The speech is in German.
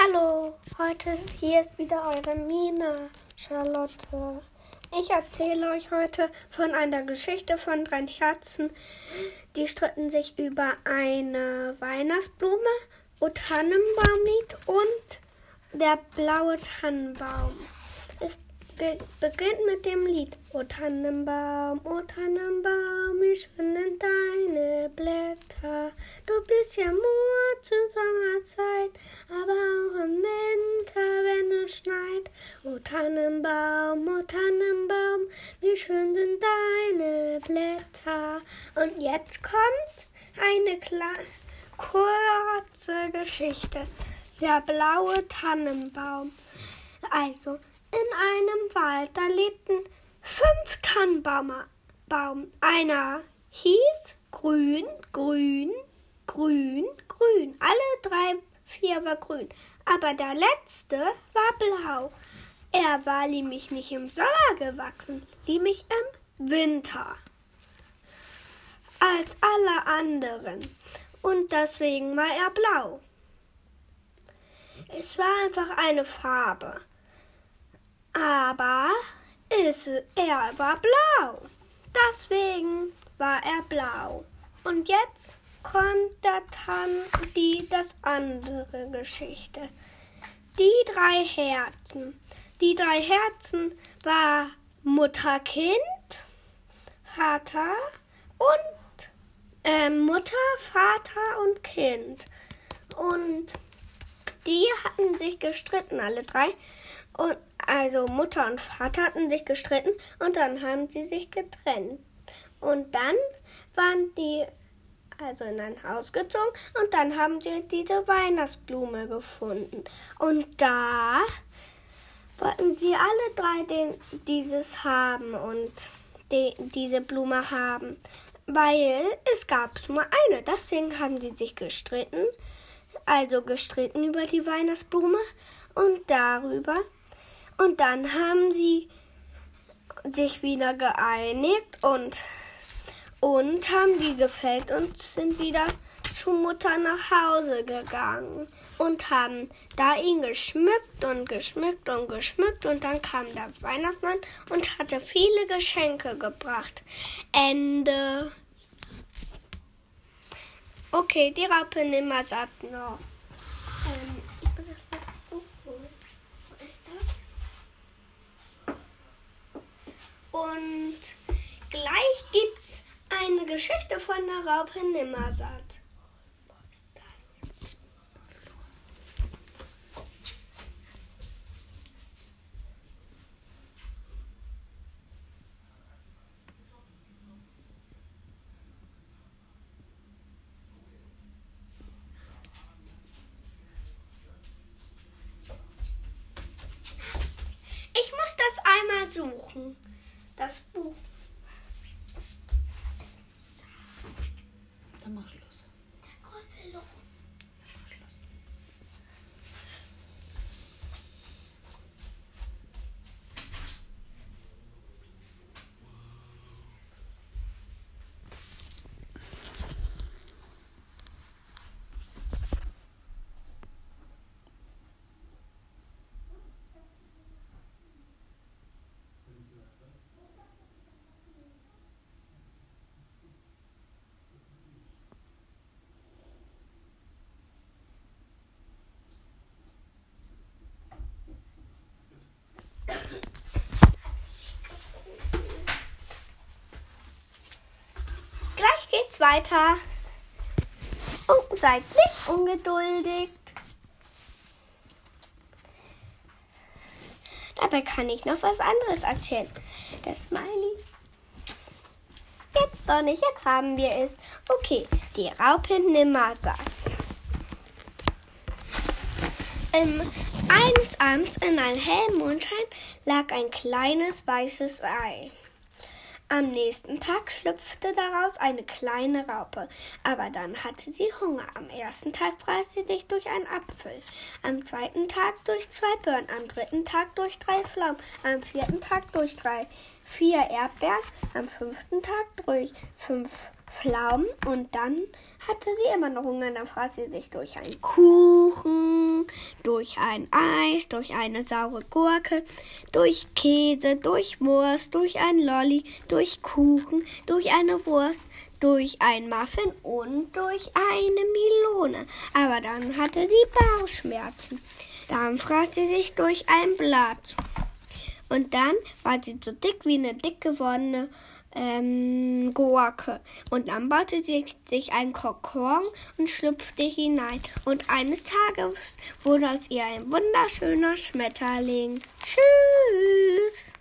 Hallo, heute hier ist wieder eure Mina, Charlotte. Ich erzähle euch heute von einer Geschichte von drei Herzen. Die stritten sich über eine Weihnachtsblume, O Tannenbaumlied und der blaue Tannenbaum. Es beginnt mit dem Lied O Tannenbaum, O Tannenbaum, wie schön sind deine Blätter. Du bist ja nur zur Sommerzeit, aber auch im Winter, wenn es schneit. O Tannenbaum, O Tannenbaum, wie schön sind deine Blätter. Und jetzt kommt eine kurze Geschichte. Der blaue Tannenbaum. Also, in einem Wald, da lebten fünf Tannenbäume. Baum. Einer hieß Grün, Grün, Grün, Grün. Alle drei, vier war grün. Aber der letzte war blau. Er war nämlich nicht im Sommer gewachsen, nämlich im Winter. Als alle anderen. Und deswegen war er blau. Es war einfach eine Farbe. Aber es, er war blau. Deswegen war er blau. Und jetzt kommt dann die das andere Geschichte. Die drei Herzen. Die drei Herzen war Mutter, Kind, Vater und äh, Mutter, Vater und Kind. Und die hatten sich gestritten, alle drei. Und also Mutter und Vater hatten sich gestritten und dann haben sie sich getrennt. Und dann waren die also in ein Haus gezogen und dann haben sie diese Weihnachtsblume gefunden. Und da wollten sie alle drei den, dieses haben und die, diese Blume haben, weil es gab nur eine. Deswegen haben sie sich gestritten, also gestritten über die Weihnachtsblume und darüber. Und dann haben sie sich wieder geeinigt und und haben die gefällt und sind wieder zu Mutter nach Hause gegangen und haben da ihn geschmückt und geschmückt und geschmückt und dann kam der Weihnachtsmann und hatte viele Geschenke gebracht. Ende. Okay, die Raupe nimmer satt noch. Ähm, ich muss das mal aufholen. Wo ist das? Und gleich gibt's eine Geschichte von der Raupe Nimmersatt. Ich muss das einmal suchen. Das Buch. Dann mach Schluss. Grüppelo. Dann mach Schluss. Gleich weiter. Oh, seid nicht ungeduldig. Dabei kann ich noch was anderes erzählen. Das Smiley. Jetzt doch nicht, jetzt haben wir es. Okay, die Raupe Nimmersatt. Ähm, eines Abends in einem hellen Mondschein lag ein kleines weißes Ei. Am nächsten Tag schlüpfte daraus eine kleine Raupe, aber dann hatte sie Hunger. Am ersten Tag fraß sie sich durch einen Apfel, am zweiten Tag durch zwei Birnen, am dritten Tag durch drei Pflaumen, am vierten Tag durch drei, vier Erdbeeren, am fünften Tag durch fünf Pflaumen und dann hatte sie immer noch Hunger. Dann fraß sie sich durch einen Kuchen, durch ein Eis, durch eine saure Gurke, durch Käse, durch Wurst, durch ein Lolli, durch Kuchen, durch eine Wurst, durch ein Muffin und durch eine Melone. Aber dann hatte sie Bauchschmerzen. Dann fraß sie sich durch ein Blatt. Und dann war sie so dick wie eine dick gewordene ähm, Gurke. Und dann baute sie sich ein Kokon und schlüpfte hinein. Und eines Tages wurde aus ihr ein wunderschöner Schmetterling. Tschüss!